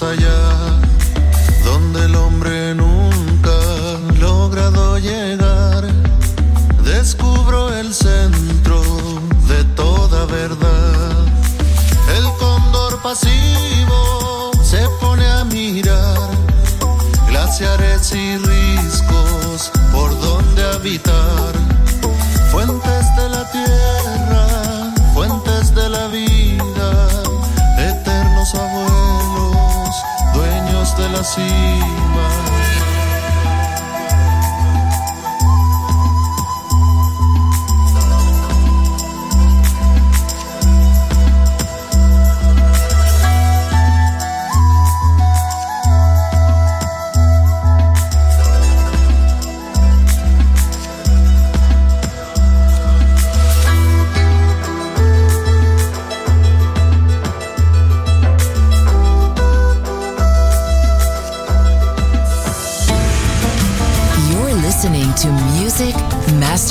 Allá, donde el hombre nunca ha logrado llegar. Descubro el centro de toda verdad. El cóndor pasivo se pone a mirar glaciares y riscos por donde habitar. Fuentes de la tierra, aproxima.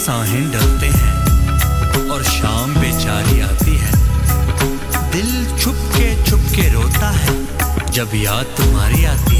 साहें डरते हैं और शाम बेचारी आती है। दिल छुपके छुपके रोता है, जब याद तुम्हारी आती है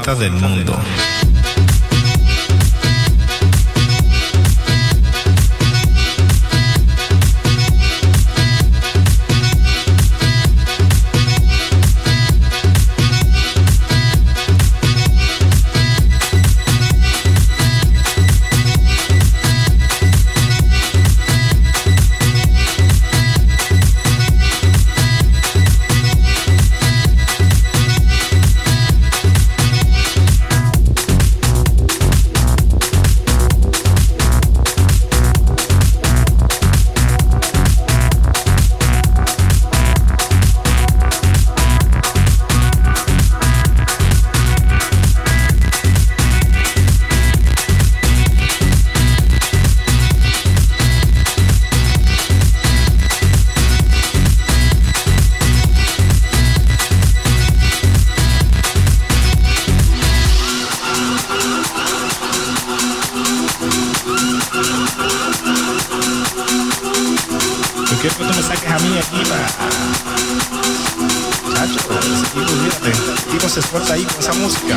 del mundo. Ese tipo, mírate, el ahí con esa música.